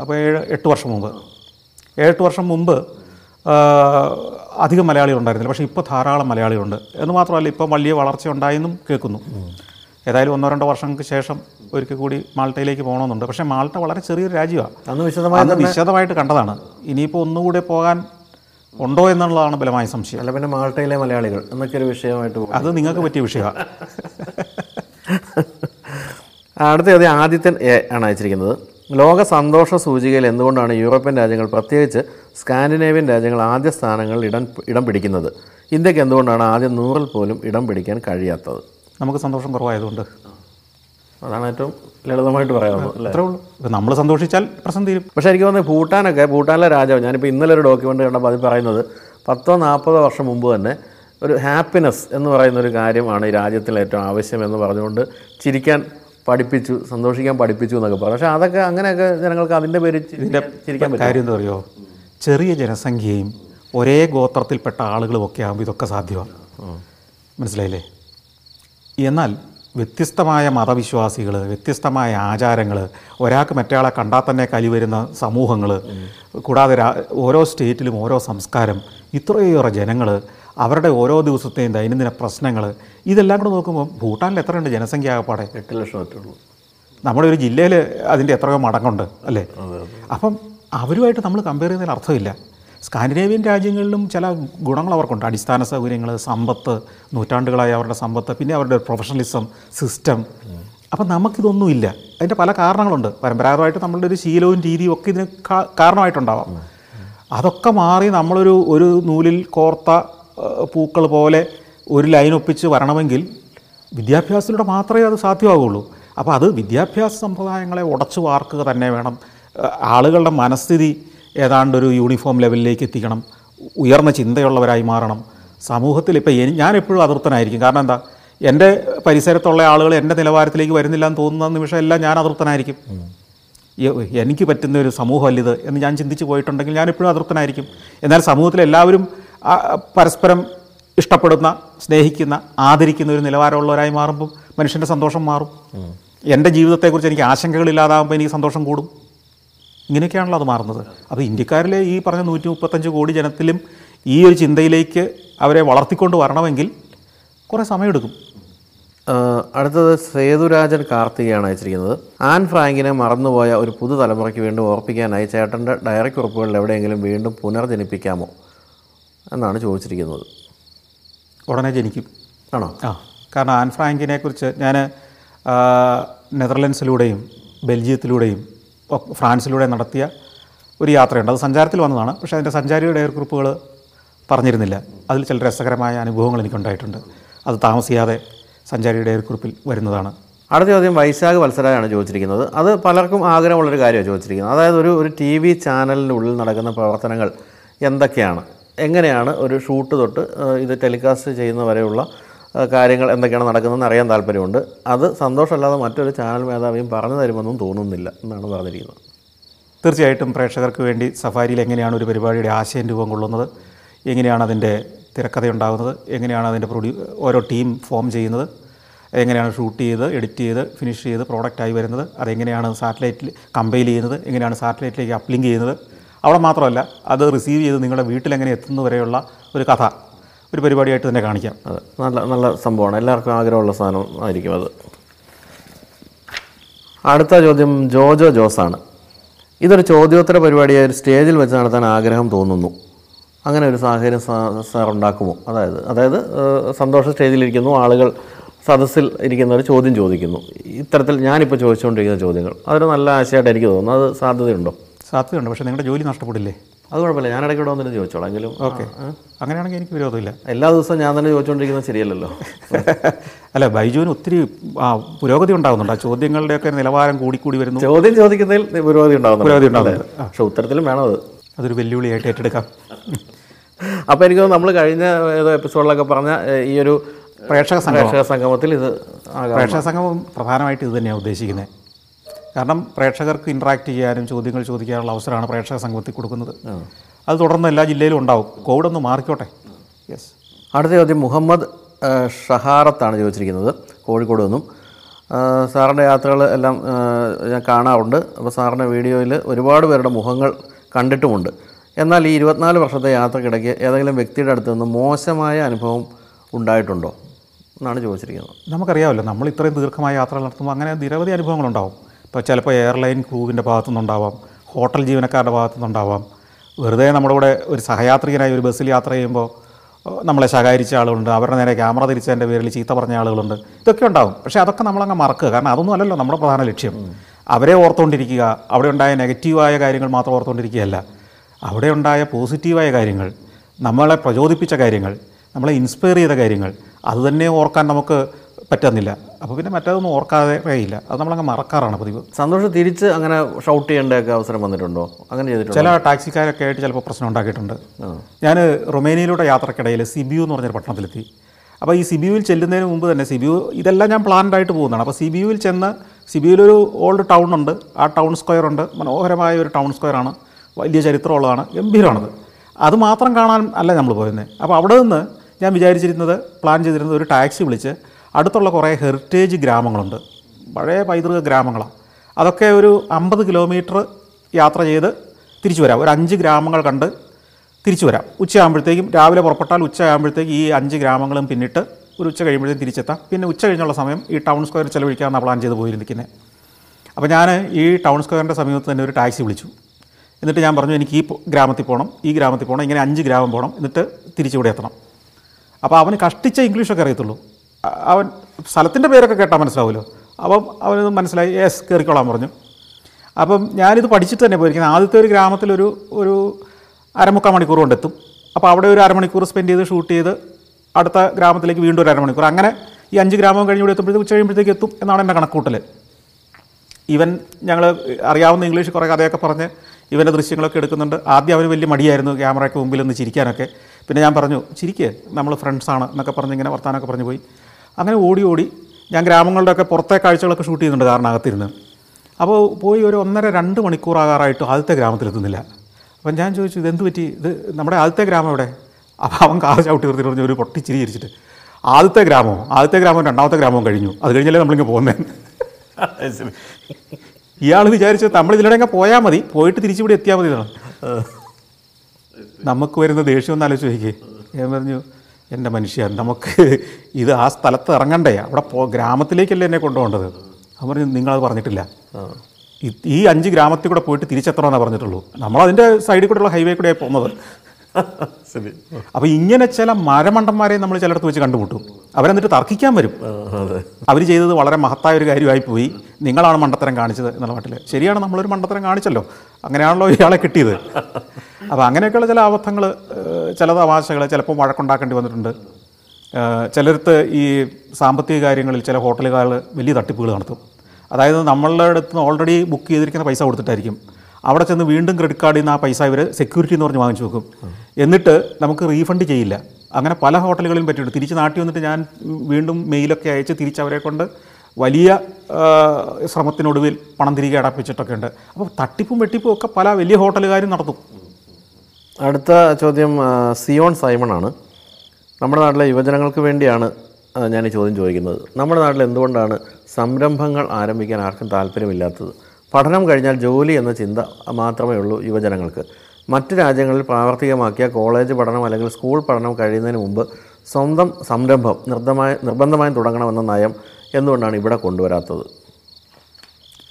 അപ്പോൾ ഏഴ് എട്ട് വർഷം മുമ്പ്. ഏഴെട്ട് വർഷം മുമ്പ് അധികം മലയാളികൾ ഉണ്ടായിരുന്നില്ല. പക്ഷേ ഇപ്പോൾ ധാരാളം മലയാളികളുണ്ട്. എന്ന് മാത്രമല്ല ഇപ്പം വലിയ വളർച്ച ഉണ്ടായെന്നും കേൾക്കുന്നു ഏതായാലും ഒന്നോ രണ്ടോ വർഷങ്ങൾക്ക് ശേഷം ഒരിക്കൽ കൂടി മാൾട്ടയിലേക്ക് പോകണമെന്നുണ്ട്. പക്ഷെ മാൾട്ട വളരെ ചെറിയൊരു രാജ്യമാണ്. അന്ന് വിശദമായി വിശദമായിട്ട് കണ്ടതാണ്. ഇനിയിപ്പോൾ ഒന്നുകൂടെ പോകാൻ ഉണ്ടോ എന്നുള്ളതാണ് ബലമായ സംശയം. അല്ല പിന്നെ മാൾട്ടയിലെ മലയാളികൾ എന്നൊക്കെ ഒരു വിഷയമായിട്ട് അത് നിങ്ങൾക്ക് പറ്റിയ വിഷയമാണ് [LAUGHS] അടുത്ത അത് ആദിത്യൻ എ ആണ് അയച്ചിരിക്കുന്നത്. ലോക സന്തോഷ സൂചികയിൽ എന്തുകൊണ്ടാണ് യൂറോപ്യൻ രാജ്യങ്ങൾ പ്രത്യേകിച്ച് സ്കാൻഡിനേവ്യൻ രാജ്യങ്ങൾ ആദ്യ സ്ഥാനങ്ങളിൽ ഇടം ഇടം പിടിക്കുന്നത്? ഇന്ത്യയ്ക്ക് എന്തുകൊണ്ടാണ് ആദ്യം നൂറിൽ പോലും ഇടം പിടിക്കാൻ കഴിയാത്തത്? നമുക്ക് സന്തോഷം കുറവായതുകൊണ്ട്. അതാണ് ഏറ്റവും ലളിതമായിട്ട് പറയാനുള്ളത് അത്രേ ഉള്ളൂ. ഇപ്പം നമ്മൾ സന്തോഷിച്ചാൽ പ്രശ്നം തീരും പക്ഷേ എനിക്ക് തോന്നുന്നത് ഭൂട്ടാനൊക്കെ ഭൂട്ടാനിലെ രാജാവ് ഞാനിപ്പോൾ ഇന്നലെ ഒരു ഡോക്യുമെന്റ് കണ്ടപ്പോൾ അത് പറയുന്നത് പത്തോ നാൽപ്പതോ വർഷം മുമ്പ് തന്നെ ഒരു ഹാപ്പിനെസ് എന്ന് പറയുന്ന ഒരു കാര്യമാണ് ഈ രാജ്യത്തിൽ ഏറ്റവും ആവശ്യം എന്ന് പറഞ്ഞുകൊണ്ട് ചിരിക്കാൻ പഠിപ്പിച്ചു സന്തോഷിക്കാൻ പഠിപ്പിച്ചു എന്നൊക്കെ പറഞ്ഞു. പക്ഷേ അതൊക്കെ അങ്ങനെയൊക്കെ ജനങ്ങൾക്ക് അതിന്റെ പേര് ചിരിക്കാൻ ചിരിക്കാൻ കാര്യം എന്താ പറയുമോ ചെറിയ ജനസംഖ്യയും ഒരേ ഗോത്രത്തിൽപ്പെട്ട ആളുകളും ഒക്കെ ആകുമ്പോൾ ഇതൊക്കെ സാധ്യമാണ് മനസ്സിലായില്ലേ? എന്നാൽ വ്യത്യസ്തമായ മതവിശ്വാസികൾ വ്യത്യസ്തമായ ആചാരങ്ങൾ ഒരാൾക്ക് മറ്റേയാളെ കണ്ടാൽ തന്നെ കലി വരുന്ന സമൂഹങ്ങൾ കൂടാതെ ഓരോ സ്റ്റേറ്റിലും ഓരോ സംസ്കാരം ഇത്രയേറെ ജനങ്ങൾ അവരുടെ ഓരോ ദിവസത്തെയും ദൈനംദിന പ്രശ്നങ്ങൾ ഇതെല്ലാം കൂടെ നോക്കുമ്പോൾ ഭൂട്ടാനിൽ എത്രയുണ്ട് ജനസംഖ്യ ആകപ്പാടെ? എട്ട് ഉള്ളൂ. നമ്മുടെ ഒരു ജില്ലയിൽ അതിന്റെ എത്രയോ മടങ്ങുണ്ട് അല്ലേ? അപ്പം അവരുമായിട്ട് നമ്മൾ കമ്പയർ ചെയ്യുന്നതിൽ അർത്ഥമില്ല. സ്കാൻഡിനേവിയൻ രാജ്യങ്ങളിലും ചില ഗുണങ്ങൾ അവർക്കുണ്ട്. അടിസ്ഥാന സൗകര്യങ്ങൾ സമ്പത്ത് നൂറ്റാണ്ടുകളായ അവരുടെ സമ്പത്ത് പിന്നെ അവരുടെ പ്രൊഫഷണലിസം സിസ്റ്റം അപ്പം നമുക്കിതൊന്നുമില്ല അതിന്റെ പല കാരണങ്ങളുണ്ട്. പരമ്പരാഗതമായിട്ട് നമ്മളുടെ ഒരു ശീലവും രീതിയും ഒക്കെ ഇതിന് കാരണമായിട്ടുണ്ടാവാം. അതൊക്കെ മാറി നമ്മളൊരു ഒരു നൂലിൽ കോർത്ത പൂക്കൾ പോലെ ഒരു ലൈൻ ഒപ്പിച്ച് വരണമെങ്കിൽ വിദ്യാഭ്യാസത്തിലൂടെ മാത്രമേ അത് സാധ്യമാവുകയുള്ളൂ അപ്പോൾ അത് വിദ്യാഭ്യാസ സമ്പ്രദായങ്ങളെ ഉടച്ചു വാർക്കുക തന്നെ വേണം. ആളുകളുടെ മനസ്ഥിതി ഏതാണ്ട് ഒരു യൂണിഫോം ലെവലിലേക്ക് എത്തിക്കണം. ഉയർന്ന ചിന്തയുള്ളവരായി മാറണം. സമൂഹത്തിൽ ഇപ്പോൾ ഞാനെപ്പോഴും ഞാൻ എപ്പോഴും അതൃപ്തനായിരിക്കും. കാരണം എന്താ? എന്റെ പരിസരത്തുള്ള ആളുകൾ എന്റെ നിലവാരത്തിലേക്ക് വരുന്നില്ല എന്ന് തോന്നുന്ന നിമിഷം എല്ലാം ഞാൻ അതൃപ്തനായിരിക്കും. എനിക്ക് പറ്റുന്ന ഒരു സമൂഹമല്ല ഇത് എന്ന് ഞാൻ ചിന്തിച്ച് പോയിട്ടുണ്ടെങ്കിൽ ഞാൻ എപ്പോഴും അതൃപ്തനായിരിക്കും. എന്നാൽ സമൂഹത്തിൽ എല്ലാവരും പരസ്പരം ഇഷ്ടപ്പെടുന്ന സ്നേഹിക്കുന്ന ആദരിക്കുന്ന ഒരു നിലവാരമുള്ളവരായി മാറുമ്പോൾ മനുഷ്യന്റെ സന്തോഷം മാറും. എന്റെ ജീവിതത്തെക്കുറിച്ച് എനിക്ക് ആശങ്കകളില്ലാതാകുമ്പോൾ എനിക്ക് സന്തോഷം കൂടും. ഇങ്ങനെയൊക്കെയാണല്ലോ അത് മാറുന്നത്. അപ്പോൾ ഇന്ത്യക്കാരിലെ ഈ പറഞ്ഞ നൂറ്റി മുപ്പത്തഞ്ച് കോടി ജനത്തിലും ഈ ഒരു ചിന്തയിലേക്ക് അവരെ വളർത്തിക്കൊണ്ട് വരണമെങ്കിൽ കുറേ സമയമെടുക്കും. അടുത്തത് സേതുരാജൻ കാർത്തികയാണ് അയച്ചിരിക്കുന്നത്. ആൻ ഫ്രാങ്കിനെ മറന്നുപോയ ഒരു പുതുതലമുറയ്ക്ക് വീണ്ടും ഓർപ്പിക്കാനായി ചേട്ടന്റെ ഡയറി കുറിപ്പുകളിൽ എവിടെയെങ്കിലും വീണ്ടും പുനർജനിപ്പിക്കാമോ എന്നാണ് ചോദിച്ചിരിക്കുന്നത്. ഉടനെ ജനിക്കും. ആണോ? ആ കാരണം ആൻ ഫ്രാങ്കിനെ കുറിച്ച് ഞാൻ നെതർലൻഡ്സിലൂടെയും ബെൽജിയത്തിലൂടെയും ഒക്കെ ഫ്രാൻസിലൂടെയും നടത്തിയ ഒരു യാത്രയുണ്ട്. അത് സഞ്ചാരത്തിൽ വന്നതാണ്. പക്ഷേ അതിന്റെ സഞ്ചാരിയുടെ കുറിപ്പുകൾ പറഞ്ഞിരുന്നില്ല. അതിൽ ചില രസകരമായ അനുഭവങ്ങൾ എനിക്കുണ്ടായിട്ടുണ്ട്. അത് താമസിയാതെ സഞ്ചാരിയുടെ കുറിപ്പിൽ വരുന്നതാണ്. അടുത്ത ചോദ്യം വൈശാഖ് വത്സരായാണ് ചോദിച്ചിരിക്കുന്നത്. അത് പലർക്കും ആഗ്രഹമുള്ളൊരു കാര്യമാണ് ചോദിച്ചിരിക്കുന്നത്. അതായത് ഒരു ഒരു ടി വി ചാനലിനുള്ളിൽ നടക്കുന്ന പ്രവർത്തനങ്ങൾ എന്തൊക്കെയാണ്? എങ്ങനെയാണ് ഒരു ഷൂട്ട് തൊട്ട് ഇത് ടെലികാസ്റ്റ് ചെയ്യുന്ന വരെയുള്ള കാര്യങ്ങൾ എന്തൊക്കെയാണ് നടക്കുന്നതെന്ന് അറിയാൻ താല്പര്യമുണ്ട്. അത് സന്തോഷമല്ലാതെ മറ്റൊരു ചാനൽ മേധാവിയും പറഞ്ഞു തരുമെന്നും തോന്നുന്നില്ല എന്നാണ് പറഞ്ഞിരിക്കുന്നത്. തീർച്ചയായിട്ടും പ്രേക്ഷകർക്ക് വേണ്ടി സഫാരിയിൽ എങ്ങനെയാണ് ഒരു പരിപാടിയുടെ ആശയം രൂപം കൊള്ളുന്നത് എങ്ങനെയാണ് അതിന്റെ തിരക്കഥ ഉണ്ടാകുന്നത് എങ്ങനെയാണ് അതിന്റെ പ്രൊഡ്യൂ ഓരോ ടീം ഫോം ചെയ്യുന്നത് എങ്ങനെയാണ് ഷൂട്ട് ചെയ്ത് എഡിറ്റ് ചെയ്ത് ഫിനിഷ് ചെയ്ത് പ്രോഡക്റ്റായി വരുന്നത് അതെങ്ങനെയാണ് സാറ്റലൈറ്റിൽ കമ്പൈൽ ചെയ്യുന്നത് എങ്ങനെയാണ് സാറ്റലൈറ്റിലേക്ക് അപ്ലിങ്ക് ചെയ്യുന്നത് അവിടെ മാത്രമല്ല അത് റിസീവ് ചെയ്ത് നിങ്ങളുടെ വീട്ടിൽ എങ്ങനെ എത്തുന്നു വരെയുള്ള ഒരു കഥ. ഒരു പരിപാടിയായിട്ട് തന്നെ കാണിക്കാം. അതെ നല്ല നല്ല സംഭവമാണ്. എല്ലാവർക്കും ആഗ്രഹമുള്ള സാധനം ആയിരിക്കും അത്. അടുത്ത ചോദ്യം ജോജോ ജോസാണ്. ഇതൊരു ചോദ്യോത്തര പരിപാടിയായി സ്റ്റേജിൽ വെച്ച് നടത്താൻ ആഗ്രഹം തോന്നുന്നു. അങ്ങനെ ഒരു സാഹചര്യം സാർ ഉണ്ടാക്കുമോ? അതായത് അതായത് സന്തോഷ സ്റ്റേജിലിരിക്കുന്നു ആളുകൾ സദസ്സിൽ ഇരിക്കുന്നവർ ചോദ്യം ചോദിക്കുന്നു. ഇത്തരത്തിൽ ഞാനിപ്പോൾ ചോദിച്ചുകൊണ്ടിരിക്കുന്ന ചോദ്യങ്ങൾ. അതൊരു നല്ല ആശയമായിട്ട് എനിക്ക് തോന്നുന്നു. അത് സാധ്യതയുണ്ടോ? സാധ്യതയുണ്ട്. പക്ഷേ നിങ്ങളുടെ ജോലി നഷ്ടപ്പെടില്ലേ? അത് കുഴപ്പമില്ല. ഞാൻ ഇടയ്ക്ക് ഇവിടെ വന്നിട്ട് ചോദിച്ചോളാം. എങ്കിലും ഓക്കെ. അങ്ങനെയാണെങ്കിൽ എനിക്ക് വിരോധമില്ല. എല്ലാ ദിവസവും ഞാൻ തന്നെ ചോദിച്ചുകൊണ്ടിരിക്കുന്നത് ശരിയല്ലല്ലോ. [LAUGHS] അല്ല ബൈജുവിന് ഒത്തിരി ആ, പുരോഗതി ഉണ്ടാകുന്നുണ്ട്. ആ ചോദ്യങ്ങളുടെയൊക്കെ നിലവാരം കൂടിക്കൂടി വരുന്നു. ചോദ്യം ചോദിക്കുന്നതിൽ പുരോഗതി ഉണ്ടാകുന്നു പുരോഗതി ഉണ്ടാകുന്നുണ്ട്. പക്ഷെ ഉത്തരത്തിലും വേണം അത്. അതൊരു വെല്ലുവിളിയായിട്ട് ഏറ്റെടുക്കാം. [LAUGHS] അപ്പോൾ എനിക്ക് നമ്മൾ കഴിഞ്ഞ ഏതോ എപ്പിസോഡിലൊക്കെ പറഞ്ഞ ഈ ഒരു പ്രേക്ഷക സംഘം പ്രേക്ഷക സംഗമത്തിൽ ഇത് പ്രേക്ഷക സംഗമം പ്രധാനമായിട്ട് ഇത് തന്നെയാണ് ഉദ്ദേശിക്കുന്നത്. കാരണം പ്രേക്ഷകർക്ക് ഇൻട്രാക്ട് ചെയ്യാനും ചോദ്യങ്ങൾ ചോദിക്കാനുള്ള അവസരമാണ് പ്രേക്ഷക സംഘത്തിൽ കൊടുക്കുന്നത്. അത് തുടർന്ന് എല്ലാ ജില്ലയിലും ഉണ്ടാവും. കോവിഡ് ഒന്ന് മാറിക്കോട്ടെ. യെസ് അടുത്ത ചോദ്യം മുഹമ്മദ് ഷഹാറത്താണ് ചോദിച്ചിരിക്കുന്നത്. കോഴിക്കോട് നിന്നും. സാറിന്റെ യാത്രകൾ എല്ലാം ഞാൻ കാണാറുണ്ട്. അപ്പോൾ സാറിന്റെ വീഡിയോയിൽ ഒരുപാട് പേരുടെ മുഖങ്ങൾ കണ്ടിട്ടുമുണ്ട്. എന്നാൽ ഈ ഇരുപത്തിനാല് വർഷത്തെ യാത്രക്കിടയ്ക്ക് ഏതെങ്കിലും വ്യക്തിയുടെ അടുത്ത് നിന്ന് മോശമായ അനുഭവം ഉണ്ടായിട്ടുണ്ടോ? എന്നാണ് ചോദിച്ചിരിക്കുന്നത്. നമുക്കറിയാമല്ലോ നമ്മൾ ഇത്രയും ദീർഘമായ യാത്രകൾ നടത്തുമ്പോൾ അങ്ങനെ നിരവധി അനുഭവങ്ങളുണ്ടാവും. ഇപ്പോൾ ചിലപ്പോൾ എയർലൈൻ ക്രൂവിന്റെ ഭാഗത്തു നിന്നുണ്ടാവാം ഹോട്ടൽ ജീവനക്കാരുടെ ഭാഗത്തു നിന്നുണ്ടാവാം വെറുതെ നമ്മുടെ കൂടെ ഒരു സഹയാത്രികനായി ഒരു ബസ്സിൽ യാത്ര ചെയ്യുമ്പോൾ നമ്മളെ ശകാരിച്ച ആളുകളുണ്ട് അവരുടെ നേരെ ക്യാമറ തിരിച്ചതിന്റെ പേരിൽ ചീത്ത പറഞ്ഞ ആളുകളുണ്ട് ഇതൊക്കെ ഉണ്ടാവും. പക്ഷേ അതൊക്കെ നമ്മളങ്ങ് മറക്കുക. കാരണം അതൊന്നും അല്ലല്ലോ നമ്മുടെ പ്രധാന ലക്ഷ്യം. അവരെ ഓർത്തുകൊണ്ടിരിക്കുക അവിടെ ഉണ്ടായ നെഗറ്റീവായ കാര്യങ്ങൾ മാത്രം ഓർത്തുകൊണ്ടിരിക്കുകയല്ല അവിടെ ഉണ്ടായ പോസിറ്റീവായ കാര്യങ്ങൾ നമ്മളെ പ്രചോദിപ്പിച്ച കാര്യങ്ങൾ നമ്മളെ ഇൻസ്പയർ ചെയ്ത കാര്യങ്ങൾ അതുതന്നെ ഓർക്കാൻ നമുക്ക് പറ്റുന്നില്ല. അപ്പോൾ പിന്നെ മറ്റേതൊന്നും ഓർക്കാതെ കഴിയില്ല അത് നമ്മളങ്ങ് മറക്കാറാണ് പതിവ്. സന്തോഷം തിരിച്ച് അങ്ങനെ ഷൗട്ട് ചെയ്യേണ്ടതൊക്കെ അവസരം വന്നിട്ടുണ്ടോ? അങ്ങനെ ചെയ്തിട്ടുണ്ടോ? ചില ടാക്സിക്കാരൊക്കെ ആയിട്ട് ചിലപ്പോൾ പ്രശ്നം ഉണ്ടാക്കിയിട്ടുണ്ട്. ഞാൻ റൊമേനിയയിലൂടെ യാത്രക്കിടയിൽ സിബിയു എന്ന് പറഞ്ഞൊരു പട്ടണത്തിലെത്തി. അപ്പോൾ ഈ സിബിയുവിൽ ചെല്ലുന്നതിന് മുമ്പ് തന്നെ സിബിയു ഇതെല്ലാം ഞാൻ പ്ലാൻഡ് ആയിട്ട് പോകുന്നതാണ്. അപ്പോൾ സിബിയുവിൽ ചെന്ന് സിബിയുവിലൊരു ഓൾഡ് ടൗൺ ഉണ്ട്. ആ ടൗൺ സ്ക്വയർ ഉണ്ട്. മനോഹരമായ ഒരു ടൗൺ സ്ക്വയറാണ് വലിയ ചരിത്രമുള്ളതാണ്. ഗംഭീരമാണത്. അത് മാത്രം കാണാൻ അല്ല നമ്മൾ പോയിരുന്നത് അപ്പോൾ അവിടെ നിന്ന് ഞാൻ വിചാരിച്ചിരുന്നത് പ്ലാൻ ചെയ്തിരുന്നത് ഒരു ടാക്സി വിളിച്ച് അടുത്തുള്ള കുറേ ഹെറിറ്റേജ് ഗ്രാമങ്ങളുണ്ട്. പഴയ പൈതൃക ഗ്രാമങ്ങളാണ്. അതൊക്കെ ഒരു അമ്പത് കിലോമീറ്റർ യാത്ര ചെയ്ത് തിരിച്ചു വരാം. ഒരു അഞ്ച് ഗ്രാമങ്ങൾ കണ്ട് തിരിച്ചു വരാം. ഉച്ചയാകുമ്പോഴത്തേക്കും രാവിലെ പുറപ്പെട്ടാൽ ഉച്ചയാകുമ്പോഴത്തേക്ക് ഈ അഞ്ച് ഗ്രാമങ്ങളും പിന്നിട്ട് ഒരു ഉച്ച കഴിയുമ്പോഴത്തേക്കും തിരിച്ചെത്താം. പിന്നെ ഉച്ച കഴിഞ്ഞുള്ള സമയം ഈ ടൗൺ സ്ക്വയർ ചിലവഴിക്കാമെന്നാണ് പ്ലാൻ ചെയ്ത് പോയിരുന്നിരിക്കുന്നത് അപ്പോൾ ഞാൻ ഈ ടൗൺ സ്ക്വയറിന്റെ സമീപത്ത് തന്നെ ഒരു ടാക്സി വിളിച്ചു. എന്നിട്ട് ഞാൻ പറഞ്ഞു എനിക്ക് ഈ ഗ്രാമത്തിൽ പോകണം. ഈ ഗ്രാമത്തിൽ പോകണം. ഇങ്ങനെ അഞ്ച് ഗ്രാമം പോകണം. എന്നിട്ട് തിരിച്ചിവിടെ എത്തണം. അപ്പോൾ അവന് കഷ്ടിച്ച ഇംഗ്ലീഷൊക്കെ അറിയത്തുള്ളൂ. അവൻ സ്ഥലത്തിന്റെ പേരൊക്കെ കേട്ടാൽ മനസ്സിലാവുമല്ലോ അപ്പം അവനത് മനസ്സിലായി യെസ് കയറിക്കോളാൻ പറഞ്ഞു. അപ്പം ഞാനിത് പഠിച്ചിട്ട് തന്നെ പോയിരിക്കുന്നത് ആദ്യത്തെ ഒരു ഗ്രാമത്തിലൊരു ഒരു അരമുക്കാൽ മണിക്കൂർ കൊണ്ടെത്തും അപ്പോൾ അവിടെ ഒരു അരമണിക്കൂർ സ്പെൻഡ് ചെയ്ത് ഷൂട്ട് ചെയ്ത് അടുത്ത ഗ്രാമത്തിലേക്ക് വീണ്ടും ഒരു അരമണിക്കൂർ. അങ്ങനെ ഈ അഞ്ച് ഗ്രാമം കഴിഞ്ഞ് ഇവിടെ എത്തുമ്പോഴത്തേക്ക് ഉച്ച കഴിയുമ്പോഴത്തേക്ക് എത്തും എന്നാണ് എന്റെ കണക്കൂട്ടൽ ഇവൻ ഞങ്ങൾ അറിയാവുന്ന ഇംഗ്ലീഷ് കുറേ കഥയൊക്കെ പറഞ്ഞ് ഇവന്റെ ദൃശ്യങ്ങളൊക്കെ എടുക്കുന്നുണ്ട്. ആദ്യം അവന് വലിയ മടിയായിരുന്നു ക്യാമറയ്ക്ക് മുമ്പിൽ ഒന്ന് ചിരിക്കാനൊക്കെ. പിന്നെ ഞാൻ പറഞ്ഞു ചിരിക്ക് നമ്മൾ ഫ്രണ്ട്സാണ് എന്നൊക്കെ പറഞ്ഞ് ഇങ്ങനെ വർത്താനമൊക്കെ പറഞ്ഞു പോയി. അങ്ങനെ ഓടി ഓടി ഞാൻ ഗ്രാമങ്ങളുടെയൊക്കെ പുറത്തെ കാഴ്ചകളൊക്കെ ഷൂട്ട് ചെയ്യുന്നുണ്ട് കാറിനകത്തിരുന്ന്. അപ്പോൾ പോയി ഒരു ഒന്നര രണ്ട് മണിക്കൂറാകാറായിട്ട് ആദ്യത്തെ ഗ്രാമത്തിലെത്തുന്നില്ല. അപ്പം ഞാൻ ചോദിച്ചു ഇതെന്ത് പറ്റി? ഇത് നമ്മുടെ ആദ്യത്തെ ഗ്രാമം എവിടെ? അപ്പോൾ അവൻ കാർ ചവിട്ടി നിർത്തിയിട്ട് പറഞ്ഞു ഒരു പൊട്ടിച്ചിരി ചിരിച്ചിട്ട്. ആദ്യത്തെ ഗ്രാമവും ആദ്യത്തെ ഗ്രാമവും രണ്ടാമത്തെ ഗ്രാമവും കഴിഞ്ഞു. അത് കഴിഞ്ഞല്ലേ നമ്മളിങ്ങനെ പോകുന്നത് ഇയാൾ വിചാരിച്ചത് നമ്മൾ ഇതിലൂടെ പോയാൽ മതി. പോയിട്ട് തിരിച്ചിവിടെ എത്തിയാൽ മതി. എന്നാണ് നമുക്ക് വരുന്ന ദേഷ്യം ഒന്ന് ആലോചിച്ച് ചോദിക്കേ ഞാൻ പറഞ്ഞു എന്റെ മനുഷ്യ നമുക്ക് ഇത് ആ സ്ഥലത്ത് ഇറങ്ങണ്ടേ? അവിടെ പോ ഗ്രാമത്തിലേക്കല്ലേ എന്നെ കൊണ്ടുപോകേണ്ടത്? അവൻ പറഞ്ഞു നിങ്ങളത് പറഞ്ഞിട്ടില്ല. ഈ- അഞ്ച് ഗ്രാമത്തിൽ കൂടെ പോയിട്ട് തിരിച്ചെത്തണമെന്നാണ് പറഞ്ഞിട്ടുള്ളൂ. നമ്മളതിന്റെ സൈഡിൽ കൂടെയുള്ള ഹൈവേ കൂടെയാണ് പോകുന്നത്. [LAUGHS] ശരി. അപ്പോൾ ഇങ്ങനെ ചില മരമണ്ടന്മാരെ നമ്മൾ ചിലയിടത്ത് വെച്ച് കണ്ടുമുട്ടും. അവരെന്നിട്ട് തർക്കിക്കാൻ വരും. അവർ ചെയ്തത് വളരെ മഹത്തായ ഒരു കാര്യമായി പോയി. നിങ്ങളാണ് മണ്ടത്തരം കാണിച്ചത് എന്നുള്ള മട്ടിൽ ശരിയാണ് നമ്മളൊരു മണ്ടത്തരം കാണിച്ചല്ലോ. അങ്ങനെയാണല്ലോ ഇയാളെ കിട്ടിയത്. അപ്പോൾ അങ്ങനെയൊക്കെയുള്ള ചില അബദ്ധങ്ങൾ ചില തമാശകൾ ചിലപ്പോൾ വഴക്കുണ്ടാക്കേണ്ടി വന്നിട്ടുണ്ട്. ചിലർത്ത് ഈ സാമ്പത്തിക കാര്യങ്ങളിൽ ചില ഹോട്ടലുകാർ വലിയ തട്ടിപ്പുകൾ നടത്തും. അതായത് നമ്മളുടെ അടുത്ത് ഓൾറെഡി ബുക്ക് ചെയ്തിരിക്കുന്ന പൈസ കൊടുത്തിട്ടായിരിക്കും. അവിടെ ചെന്ന് വീണ്ടും ക്രെഡിറ്റ് കാർഡിൽ നിന്ന് ആ പൈസ ഇവർ സെക്യൂരിറ്റി എന്ന് പറഞ്ഞ് വാങ്ങിച്ചു വെക്കും. എന്നിട്ട് നമുക്ക് റീഫണ്ട് ചെയ്യില്ല. അങ്ങനെ പല ഹോട്ടലുകളിലും പറ്റിയിട്ടുണ്ട്. തിരിച്ച് നാട്ടിൽ വന്നിട്ട് ഞാൻ വീണ്ടും മെയിലൊക്കെ അയച്ച് തിരിച്ച് അവരെ കൊണ്ട് വലിയ ശ്രമത്തിനൊടുവിൽ പണം തിരികെ അടപ്പിച്ചിട്ടൊക്കെ ഉണ്ട്. അപ്പോൾ തട്ടിപ്പും വെട്ടിപ്പും ഒക്കെ പല വലിയ ഹോട്ടലുകാരും നടത്തും. അടുത്ത ചോദ്യം സിയോൺ സൈമൺ ആണ് നമ്മുടെ നാട്ടിലെ യുവജനങ്ങൾക്ക് വേണ്ടിയാണ് ഞാൻ ഈ ചോദ്യം ചോദിക്കുന്നത്. നമ്മുടെ നാട്ടിൽ എന്തുകൊണ്ടാണ് സംരംഭങ്ങൾ ആരംഭിക്കാൻ ആർക്കും താല്പര്യമില്ലാത്തത്? പഠനം കഴിഞ്ഞാൽ ജോലി എന്ന ചിന്ത മാത്രമേ ഉള്ളൂ യുവജനങ്ങൾക്ക്. മറ്റ് രാജ്യങ്ങളിൽ പ്രാവർത്തികമാക്കിയ കോളേജ് പഠനം അല്ലെങ്കിൽ സ്കൂൾ പഠനം കഴിയുന്നതിന് മുമ്പ് സ്വന്തം സംരംഭം നിർബന്ധമായി നിർബന്ധമായും തുടങ്ങണമെന്ന നയം എന്തുകൊണ്ടാണ് ഇവിടെ കൊണ്ടുവരാത്തത്?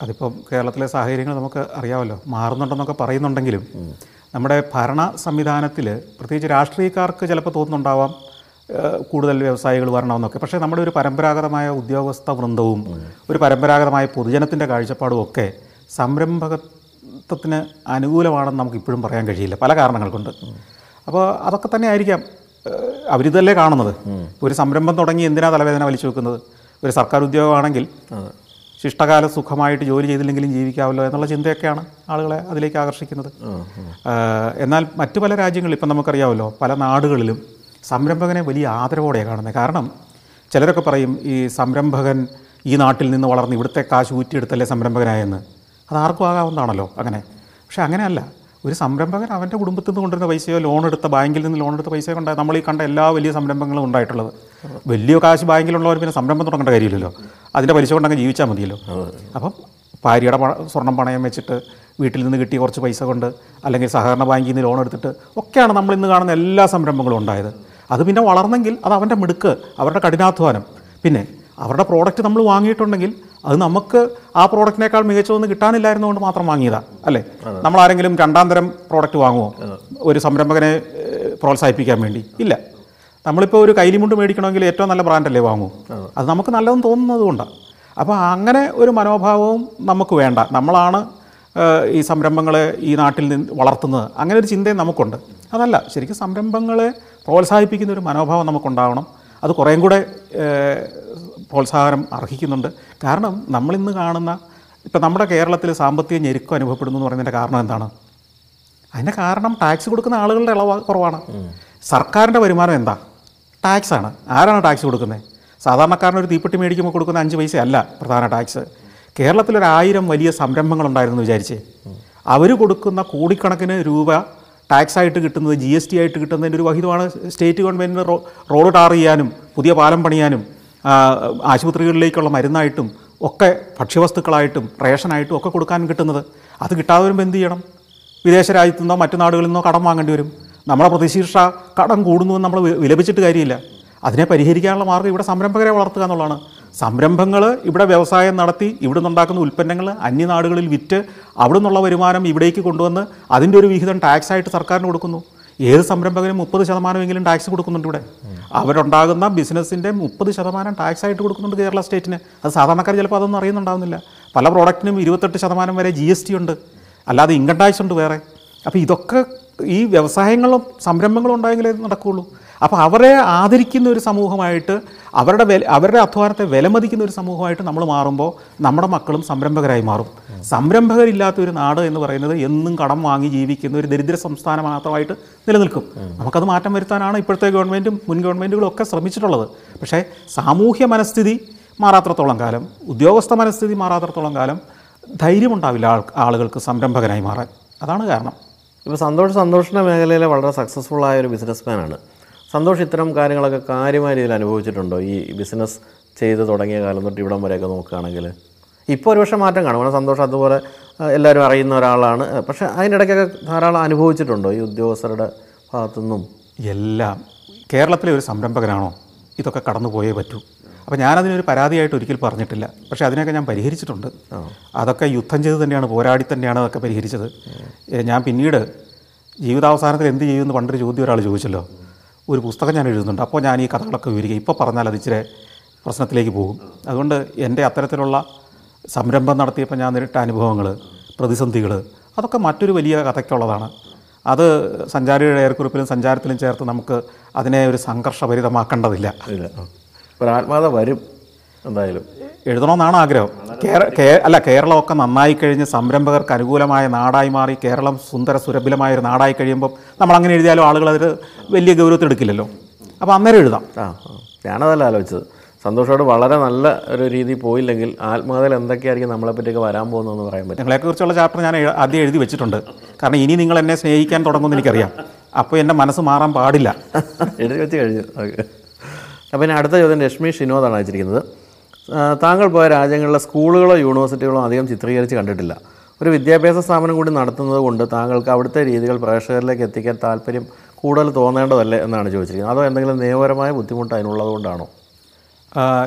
അതിപ്പം കേരളത്തിലെ സാഹചര്യങ്ങൾ നമുക്ക് അറിയാമല്ലോ. മാറുന്നുണ്ടെന്നൊക്കെ പറയുന്നുണ്ടെങ്കിലും നമ്മുടെ ഭരണ സംവിധാനത്തിൽ പ്രത്യേകിച്ച് രാഷ്ട്രീയക്കാർക്ക് ചിലപ്പോൾ തോന്നുന്നുണ്ടാവാം കൂടുതൽ വ്യവസായികൾ വരണമെന്നൊക്കെ. പക്ഷേ നമ്മുടെ ഒരു പരമ്പരാഗതമായ ഉദ്യോഗസ്ഥ വൃന്ദവും ഒരു പരമ്പരാഗതമായ പൊതുജനത്തിന്റെ കാഴ്ചപ്പാടും ഒക്കെ സംരംഭകത്വത്തിന് അനുകൂലമാണെന്ന് നമുക്ക് ഇപ്പോഴും പറയാൻ കഴിയില്ല. പല കാരണങ്ങൾ കൊണ്ട് അപ്പോൾ അതൊക്കെ തന്നെ ആയിരിക്കാം. അവരിതല്ലേ കാണുന്നത്. ഒരു സംരംഭം തുടങ്ങി എന്തിനാ തലവേദന വലിച്ചു വെക്കുന്നത്? ഒരു സർക്കാർ ഉദ്യോഗമാണെങ്കിൽ ശിഷ്ടകാല സുഖമായിട്ട് ജോലി ചെയ്തില്ലെങ്കിലും ജീവിക്കാമല്ലോ എന്നുള്ള ചിന്തയൊക്കെയാണ് ആളുകളെ അതിലേക്ക് ആകർഷിക്കുന്നത്. എന്നാൽ മറ്റു പല രാജ്യങ്ങളിൽ ഇപ്പം നമുക്കറിയാമല്ലോ പല നാടുകളിലും സംരംഭകനെ വലിയ ആദരവോടെയാണ് കാണുന്നത്. കാരണം ചിലരൊക്കെ പറയും ഈ സംരംഭകൻ ഈ നാട്ടിൽ നിന്ന് വളർന്ന് ഇവിടുത്തെ കാശ് ഊറ്റിയെടുത്തല്ലേ സംരംഭകനായെന്ന്. അത് ആർക്കും ആകാവുന്നതാണല്ലോ അങ്ങനെ. പക്ഷേ അങ്ങനെയല്ല. ഒരു സംരംഭകൻ അവന്റെ കുടുംബത്തിൽ നിന്ന് കൊണ്ടുവരുന്ന പൈസയോ ലോൺ എടുത്ത ബാങ്കിൽ നിന്ന് ലോൺ എടുത്ത പൈസയോ കൊണ്ടാണ് നമ്മൾ ഈ കണ്ട എല്ലാ വലിയ സംരംഭങ്ങളും ഉണ്ടായിട്ടുള്ളത്. വലിയ കാശ് ബാങ്കിലുള്ളവർ പിന്നെ സംരംഭം തുടങ്ങേണ്ട കാര്യമില്ലല്ലോ. അതിന്റെ പലിശ കൊണ്ടങ്ങ് ജീവിച്ചാൽ മതിയല്ലോ. അപ്പം ഭാര്യയുടെ സ്വർണം പണയം വെച്ചിട്ട് വീട്ടിൽ നിന്ന് കിട്ടിയ കുറച്ച് പൈസ കൊണ്ട് അല്ലെങ്കിൽ സഹകരണ ബാങ്കിൽ നിന്ന് ലോൺ എടുത്തിട്ട് ഒക്കെയാണ് നമ്മൾ ഇന്ന് കാണുന്ന എല്ലാ സംരംഭങ്ങളും ഉണ്ടായത്. അത് പിന്നെ വളർന്നെങ്കിൽ അത് അവന്റെ മിടുക്ക് അവരുടെ കഠിനാധ്വാനം. പിന്നെ അവരുടെ പ്രോഡക്റ്റ് നമ്മൾ വാങ്ങിയിട്ടുണ്ടെങ്കിൽ അത് നമുക്ക് ആ പ്രോഡക്റ്റിനേക്കാൾ മികച്ചതൊന്നും കിട്ടാനില്ലായിരുന്നുകൊണ്ട് മാത്രം വാങ്ങിയതാ അല്ലേ? നമ്മൾ ആരെങ്കിലും രണ്ടാം തരം പ്രോഡക്റ്റ് വാങ്ങുമോ ഒരു സംരംഭകനെ പ്രോത്സാഹിപ്പിക്കാൻ വേണ്ടി. ഇല്ല. നമ്മളിപ്പോൾ ഒരു കൈലിമുണ്ട് മേടിക്കണമെങ്കിൽ ഏറ്റവും നല്ല ബ്രാൻഡല്ലേ വാങ്ങൂ? അത് നമുക്ക് നല്ലതെന്ന് തോന്നുന്നത് കൊണ്ടാണ് അപ്പോൾ അങ്ങനെ ഒരു മനോഭാവവും നമുക്ക് വേണ്ട. നമ്മളാണ് ഈ സംരംഭങ്ങളെ ഈ നാട്ടിൽ നിന്ന് വളർത്തുന്നത്. അങ്ങനെ ഒരു ചിന്തയും നമുക്കുണ്ട്. അതല്ല ശരിക്കും സംരംഭങ്ങളെ പ്രോത്സാഹിപ്പിക്കുന്ന ഒരു മനോഭാവം നമുക്കുണ്ടാവണം. അത് കുറേം കൂടെ പ്രോത്സാഹനം അർഹിക്കുന്നുണ്ട്. കാരണം നമ്മളിന്ന് കാണുന്ന ഇപ്പം നമ്മുടെ കേരളത്തിൽ സാമ്പത്തിക ഞെരുക്കം അനുഭവപ്പെടുന്നു എന്ന് പറയുന്നതിന്റെ കാരണം എന്താണ്? അതിന്റെ കാരണം ടാക്സ് കൊടുക്കുന്ന ആളുകളുടെ ഇളവ് കുറവാണ്. സർക്കാരിന്റെ വരുമാനം എന്താ? ടാക്സ് ആണ്. ആരാണ് ടാക്സ് കൊടുക്കുന്നത്? സാധാരണക്കാരൻ ഒരു തീപ്പെട്ടി മേടിക്കുമ്പോൾ കൊടുക്കുന്ന അഞ്ച് പൈസ അല്ല പ്രധാന ടാക്സ് കേരളത്തിലൊരു ആയിരം വലിയ സംരംഭങ്ങളുണ്ടായിരുന്നു വിചാരിച്ച്. അവർ കൊടുക്കുന്ന കോടിക്കണക്കിന് രൂപ ടാക്സ് ആയിട്ട് കിട്ടുന്നത് ജി എസ് ടി ആയിട്ട് കിട്ടുന്നതിന്റെ ഒരു വഹിതമാണ് സ്റ്റേറ്റ് ഗവൺമെന്റിന് റോഡ് ടാർ ചെയ്യാനും പുതിയ പാലം പണിയാനും. ആശുപത്രികളിലേക്കുള്ള മരുന്നായിട്ടും ഒക്കെ ഭക്ഷ്യവസ്തുക്കളായിട്ടും റേഷനായിട്ടും ഒക്കെ കൊടുക്കാൻ കിട്ടുന്നത്. അത് കിട്ടാതെ വരുമ്പോൾ എന്ത് ചെയ്യണം? വിദേശ രാജ്യത്തു നിന്നോ മറ്റു നാടുകളിൽ നിന്നോ കടം വാങ്ങേണ്ടി വരും. നമ്മുടെ പ്രതിശീർഷ കടം കൂടുന്നു എന്ന് നമ്മൾ വിലപിച്ചിട്ട് കാര്യമില്ല. അതിനെ പരിഹരിക്കാനുള്ള മാർഗം ഇവിടെ സംരംഭകരെ വളർത്തുക എന്നുള്ളതാണ്. സംരംഭങ്ങൾ ഇവിടെ വ്യവസായം നടത്തി ഇവിടെ നിന്നുണ്ടാക്കുന്ന ഉൽപ്പന്നങ്ങൾ അന്യനാടുകളിൽ വിറ്റ് അവിടെ നിന്നുള്ള വരുമാനം ഇവിടേക്ക് കൊണ്ടുവന്ന് അതിന്റെ ഒരു വിഹിതം ടാക്സ് ആയിട്ട് സർക്കാരിന് കൊടുക്കുന്നു. ഏത് സംരംഭകനും മുപ്പത് ശതമാനമെങ്കിലും ടാക്സ് കൊടുക്കുന്നുണ്ട് ഇവിടെ. അവരുണ്ടാകുന്ന ബിസിനസ്സിന്റെ മുപ്പത് ശതമാനം ടാക്സ് ആയിട്ട് കൊടുക്കുന്നുണ്ട് കേരള സ്റ്റേറ്റിന് അത് സാധാരണക്കാർ ചിലപ്പോൾ അതൊന്നും അറിയുന്നുണ്ടാവുന്നില്ല. പല പ്രോഡക്റ്റിനും ഇരുപത്തെട്ട് ശതമാനം വരെ ജി എസ് ടി ഉണ്ട്. അല്ലാതെ ഇൻകം ടാക്സ് ഉണ്ട് വേറെ. അപ്പോൾ ഇതൊക്കെ ഈ വ്യവസായങ്ങളും സംരംഭങ്ങളും ഉണ്ടായെങ്കിലേ നടക്കുകയുള്ളൂ അപ്പോൾ അവരെ ആദരിക്കുന്ന ഒരു സമൂഹമായിട്ട് അവരുടെ വില അവരുടെ അധ്വാനത്തെ വിലമതിക്കുന്ന ഒരു സമൂഹമായിട്ട് നമ്മൾ മാറുമ്പോൾ നമ്മുടെ മക്കളും സംരംഭകരായി മാറും. സംരംഭകരില്ലാത്ത ഒരു നാട് എന്ന് പറയുന്നത് എന്നും കടം വാങ്ങി ജീവിക്കുന്ന ഒരു ദരിദ്ര സംസ്ഥാനം മാത്രമായിട്ട് നിലനിൽക്കും. നമുക്കത് മാറ്റം വരുത്താനാണ് ഇപ്പോഴത്തെ ഗവൺമെന്റും മുൻ ഗവൺമെന്റുകളും ഒക്കെ ശ്രമിച്ചിട്ടുള്ളത്. പക്ഷേ സാമൂഹ്യ മനസ്ഥിതി മാറാത്രത്തോളം കാലം ഉദ്യോഗസ്ഥ മനസ്ഥിതി മാറാത്രത്തോളം കാലം ധൈര്യമുണ്ടാവില്ല ആൾ ആളുകൾക്ക് സംരംഭകനായി മാറാൻ. അതാണ് കാരണം. ഇപ്പോൾ സന്തോഷ സന്തോഷിന്റെ മേഖലയിലെ വളരെ സക്സസ്ഫുൾ ആയ ഒരു ബിസിനസ്മാനാണ് സന്തോഷ് ഇത്തരം കാര്യങ്ങളൊക്കെ കാര്യമായ രീതിയിൽ അനുഭവിച്ചിട്ടുണ്ടോ? ഈ ബിസിനസ് ചെയ്ത് തുടങ്ങിയ കാലം തൊട്ട് ഇവിടം വരെയൊക്കെ നോക്കുകയാണെങ്കിൽ. ഇപ്പോൾ ഒരു പക്ഷേ മാറ്റം കാണും. വേണം സന്തോഷം. അതുപോലെ എല്ലാവരും അറിയുന്ന ഒരാളാണ്. പക്ഷേ അതിനിടയ്ക്കൊക്കെ ധാരാളം അനുഭവിച്ചിട്ടുണ്ടോ ഈ ഉദ്യോഗസ്ഥരുടെ ഭാഗത്തുനിന്നും? എല്ലാം. കേരളത്തിലെ ഒരു സംരംഭകനാണോ? ഇതൊക്കെ കടന്നു പോയേ പറ്റൂ. അപ്പോൾ ഞാനതിനൊരു പരാതിയായിട്ട് ഒരിക്കൽ പറഞ്ഞിട്ടില്ല. പക്ഷേ അതിനൊക്കെ ഞാൻ പരിഹരിച്ചിട്ടുണ്ട്. അതൊക്കെ യുദ്ധം ചെയ്ത് തന്നെയാണ് പോരാടി തന്നെയാണ് അതൊക്കെ പരിഹരിച്ചത്. ഞാൻ പിന്നീട് ജീവിതാവസാനത്തിൽ എന്ത് ചെയ്യുമെന്ന് പണ്ടൊരു ചോദ്യം ഒരാൾ ചോദിച്ചല്ലോ. ഒരു പുസ്തകം ഞാൻ എഴുതുന്നുണ്ട്. അപ്പോൾ ഞാൻ ഈ കഥകളൊക്കെ വിവരിക്കുക ഇപ്പോൾ പറഞ്ഞാൽ അത് ഇച്ചിരി പ്രശ്നത്തിലേക്ക് പോകും. അതുകൊണ്ട് എന്റെ അത്തരത്തിലുള്ള സംരംഭം നടത്തിയപ്പോൾ ഞാൻ നേരിട്ട അനുഭവങ്ങൾ പ്രതിസന്ധികൾ അതൊക്കെ മറ്റൊരു വലിയ കഥയ്ക്കുള്ളതാണ്. അത് സഞ്ചാരിയുടെ ഏർക്കുറിപ്പിലും സഞ്ചാരത്തിലും ചേർത്ത് നമുക്ക് അതിനെ ഒരു സംഘർഷഭരിതമാക്കേണ്ടതില്ല. ഒരു ആത്മാത വരും. എന്തായാലും. എഴുതണമെന്നാണ് ആഗ്രഹം. കേര കേ- അല്ല കേരളമൊക്കെ നന്നായി കഴിഞ്ഞ് സംരംഭകർക്ക് അനുകൂലമായ നാടായി മാറി കേരളം സുന്ദര സുരഭിലമായ ഒരു നാടായി കഴിയുമ്പം നമ്മൾ അങ്ങനെ എഴുതിയാലും ആളുകൾ അതിൽ വലിയ ഗൗരവത്തിൽ എടുക്കില്ലല്ലോ. അപ്പോൾ അന്നേരം എഴുതാം. ആ. ഞാനതല്ല ആലോചിച്ചത്. സന്തോഷോട് വളരെ നല്ല ഒരു രീതി പോയില്ലെങ്കിൽ ആത്മകഥയിൽ എന്തൊക്കെയായിരിക്കും നമ്മളെപ്പറ്റിയൊക്കെ വരാൻ പോകുന്നതെന്ന് പറയാൻ പറ്റും. നിങ്ങളെക്കുറിച്ചുള്ള ചാപ്റ്റർ ഞാൻ ആദ്യം എഴുതി വെച്ചിട്ടുണ്ട്. കാരണം ഇനി നിങ്ങൾ എന്നെ സ്നേഹിക്കാൻ തുടങ്ങുമെന്ന് എനിക്കറിയാം. അപ്പോൾ എന്റെ മനസ്സ് മാറാൻ പാടില്ല. എഴുതി വെച്ച് കഴിഞ്ഞു. ഓക്കെ. അപ്പോൾ ഇനി അടുത്ത ചോദ്യം രശ്മി ഷിനോദാണ് അയച്ചിരിക്കുന്നത്. താങ്കൾ പോയ രാജ്യങ്ങളിലെ സ്കൂളുകളോ യൂണിവേഴ്സിറ്റികളോ അധികം ചിത്രീകരിച്ച് കണ്ടിട്ടില്ല. ഒരു വിദ്യാഭ്യാസ സ്ഥാപനം കൂടി നടത്തുന്നത് കൊണ്ട് താങ്കൾക്ക് അവിടുത്തെ രീതികൾ പ്രേക്ഷകരിലേക്ക് എത്തിക്കാൻ താല്പര്യം കൂടുതൽ തോന്നേണ്ടതല്ലേ എന്നാണ് ചോദിച്ചിരിക്കുന്നത്. അതോ എന്തെങ്കിലും നിയമപരമായ ബുദ്ധിമുട്ട് അതിനുള്ളത് കൊണ്ടാണോ?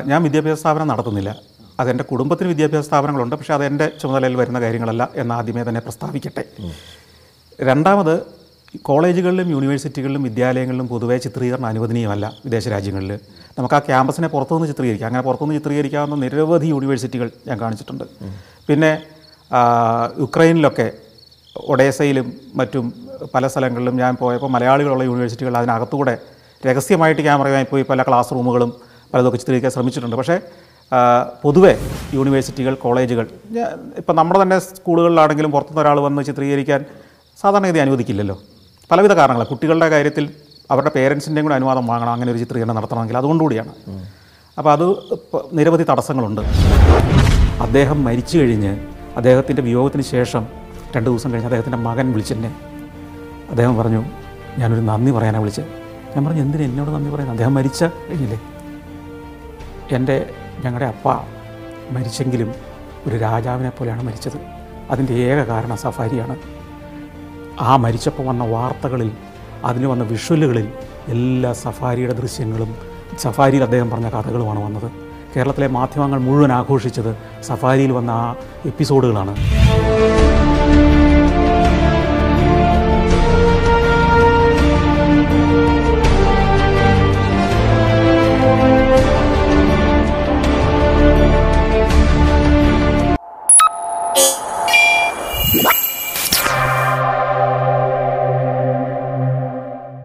ഞാൻ വിദ്യാഭ്യാസ സ്ഥാപനം നടത്തുന്നില്ല. അതെന്റെ കുടുംബത്തിന് വിദ്യാഭ്യാസ സ്ഥാപനങ്ങളുണ്ട്. പക്ഷേ അതെന്റെ ചുമതലയിൽ വരുന്ന കാര്യങ്ങളല്ല എന്ന് ആദ്യമേ തന്നെ പ്രസ്താവിക്കട്ടെ. രണ്ടാമത് കോളേജുകളിലും യൂണിവേഴ്സിറ്റികളിലും വിദ്യാലയങ്ങളിലും പൊതുവേ ചിത്രീകരണം അനുവദനീയമല്ല വിദേശ രാജ്യങ്ങളിൽ. നമുക്ക് ആ ക്യാമ്പസിനെ പുറത്തുനിന്ന് ചിത്രീകരിക്കാം. അങ്ങനെ പുറത്തുനിന്ന് ചിത്രീകരിക്കാവുന്ന നിരവധി യൂണിവേഴ്സിറ്റികൾ ഞാൻ കാണിച്ചിട്ടുണ്ട്. പിന്നെ യുക്രൈനിലൊക്കെ ഒഡേസയിലും മറ്റും പല സ്ഥലങ്ങളിലും ഞാൻ പോയപ്പോൾ മലയാളികളുള്ള യൂണിവേഴ്സിറ്റികൾ അതിനകത്തുകൂടെ രഹസ്യമായിട്ട് ക്യാമറയുമായി പോയി പല ക്ലാസ് റൂമുകളും പലതൊക്കെ ചിത്രീകരിക്കാൻ ശ്രമിച്ചിട്ടുണ്ട്. പക്ഷേ പൊതുവേ യൂണിവേഴ്സിറ്റികൾ കോളേജുകൾ ഇപ്പം നമ്മുടെ തന്നെ സ്കൂളുകളിലാണെങ്കിലും പുറത്തുനിന്ന് ഒരാൾ വന്ന് ചിത്രീകരിക്കാൻ സാധാരണഗതി അനുവദിക്കില്ലല്ലോ. പലവിധ കാരണങ്ങൾ കുട്ടികളുടെ കാര്യത്തിൽ അവരുടെ പേരൻസിന്റെയും കൂടെ അനുവാദം വാങ്ങണം അങ്ങനെ ഒരു ചിത്രീകരണം നടത്തണമെങ്കിൽ അതുകൊണ്ടുകൂടിയാണ്. അപ്പോൾ അത് നിരവധി തടസ്സങ്ങളുണ്ട്. അദ്ദേഹം മരിച്ചു കഴിഞ്ഞ് അദ്ദേഹത്തിന്റെ വിയോഗത്തിന് ശേഷം രണ്ട് ദിവസം കഴിഞ്ഞ് അദ്ദേഹത്തിന്റെ മകൻ വിളിച്ചെന്നെ. അദ്ദേഹം പറഞ്ഞു ഞാനൊരു നന്ദി പറയാനാണ് വിളിച്ചത് ഞാൻ പറഞ്ഞു എന്തിനാ എന്നോട് നന്ദി പറയുന്നത്? അദ്ദേഹം മരിച്ച കഴിഞ്ഞില്ലേ? എന്റെ ഞങ്ങളുടെ അപ്പ മരിച്ചെങ്കിലും ഒരു രാജാവിനെ പോലെയാണ് മരിച്ചത്. അതിന്റെ ഏക കാരണം സഫാരിയാണ്. ആ മരിച്ചപ്പോൾ വന്ന വാർത്തകളിൽ അതിന് വന്ന വിഷ്വലുകളിൽ എല്ലാ സഫാരിയുടെ ദൃശ്യങ്ങളും സഫാരിയിൽ അദ്ദേഹം പറഞ്ഞ കഥകളുമാണ് വന്നത്. കേരളത്തിലെ മാധ്യമങ്ങൾ മുഴുവൻ ആഘോഷിച്ചത് സഫാരിയിൽ വന്ന ആ എപ്പിസോഡുകളാണ്.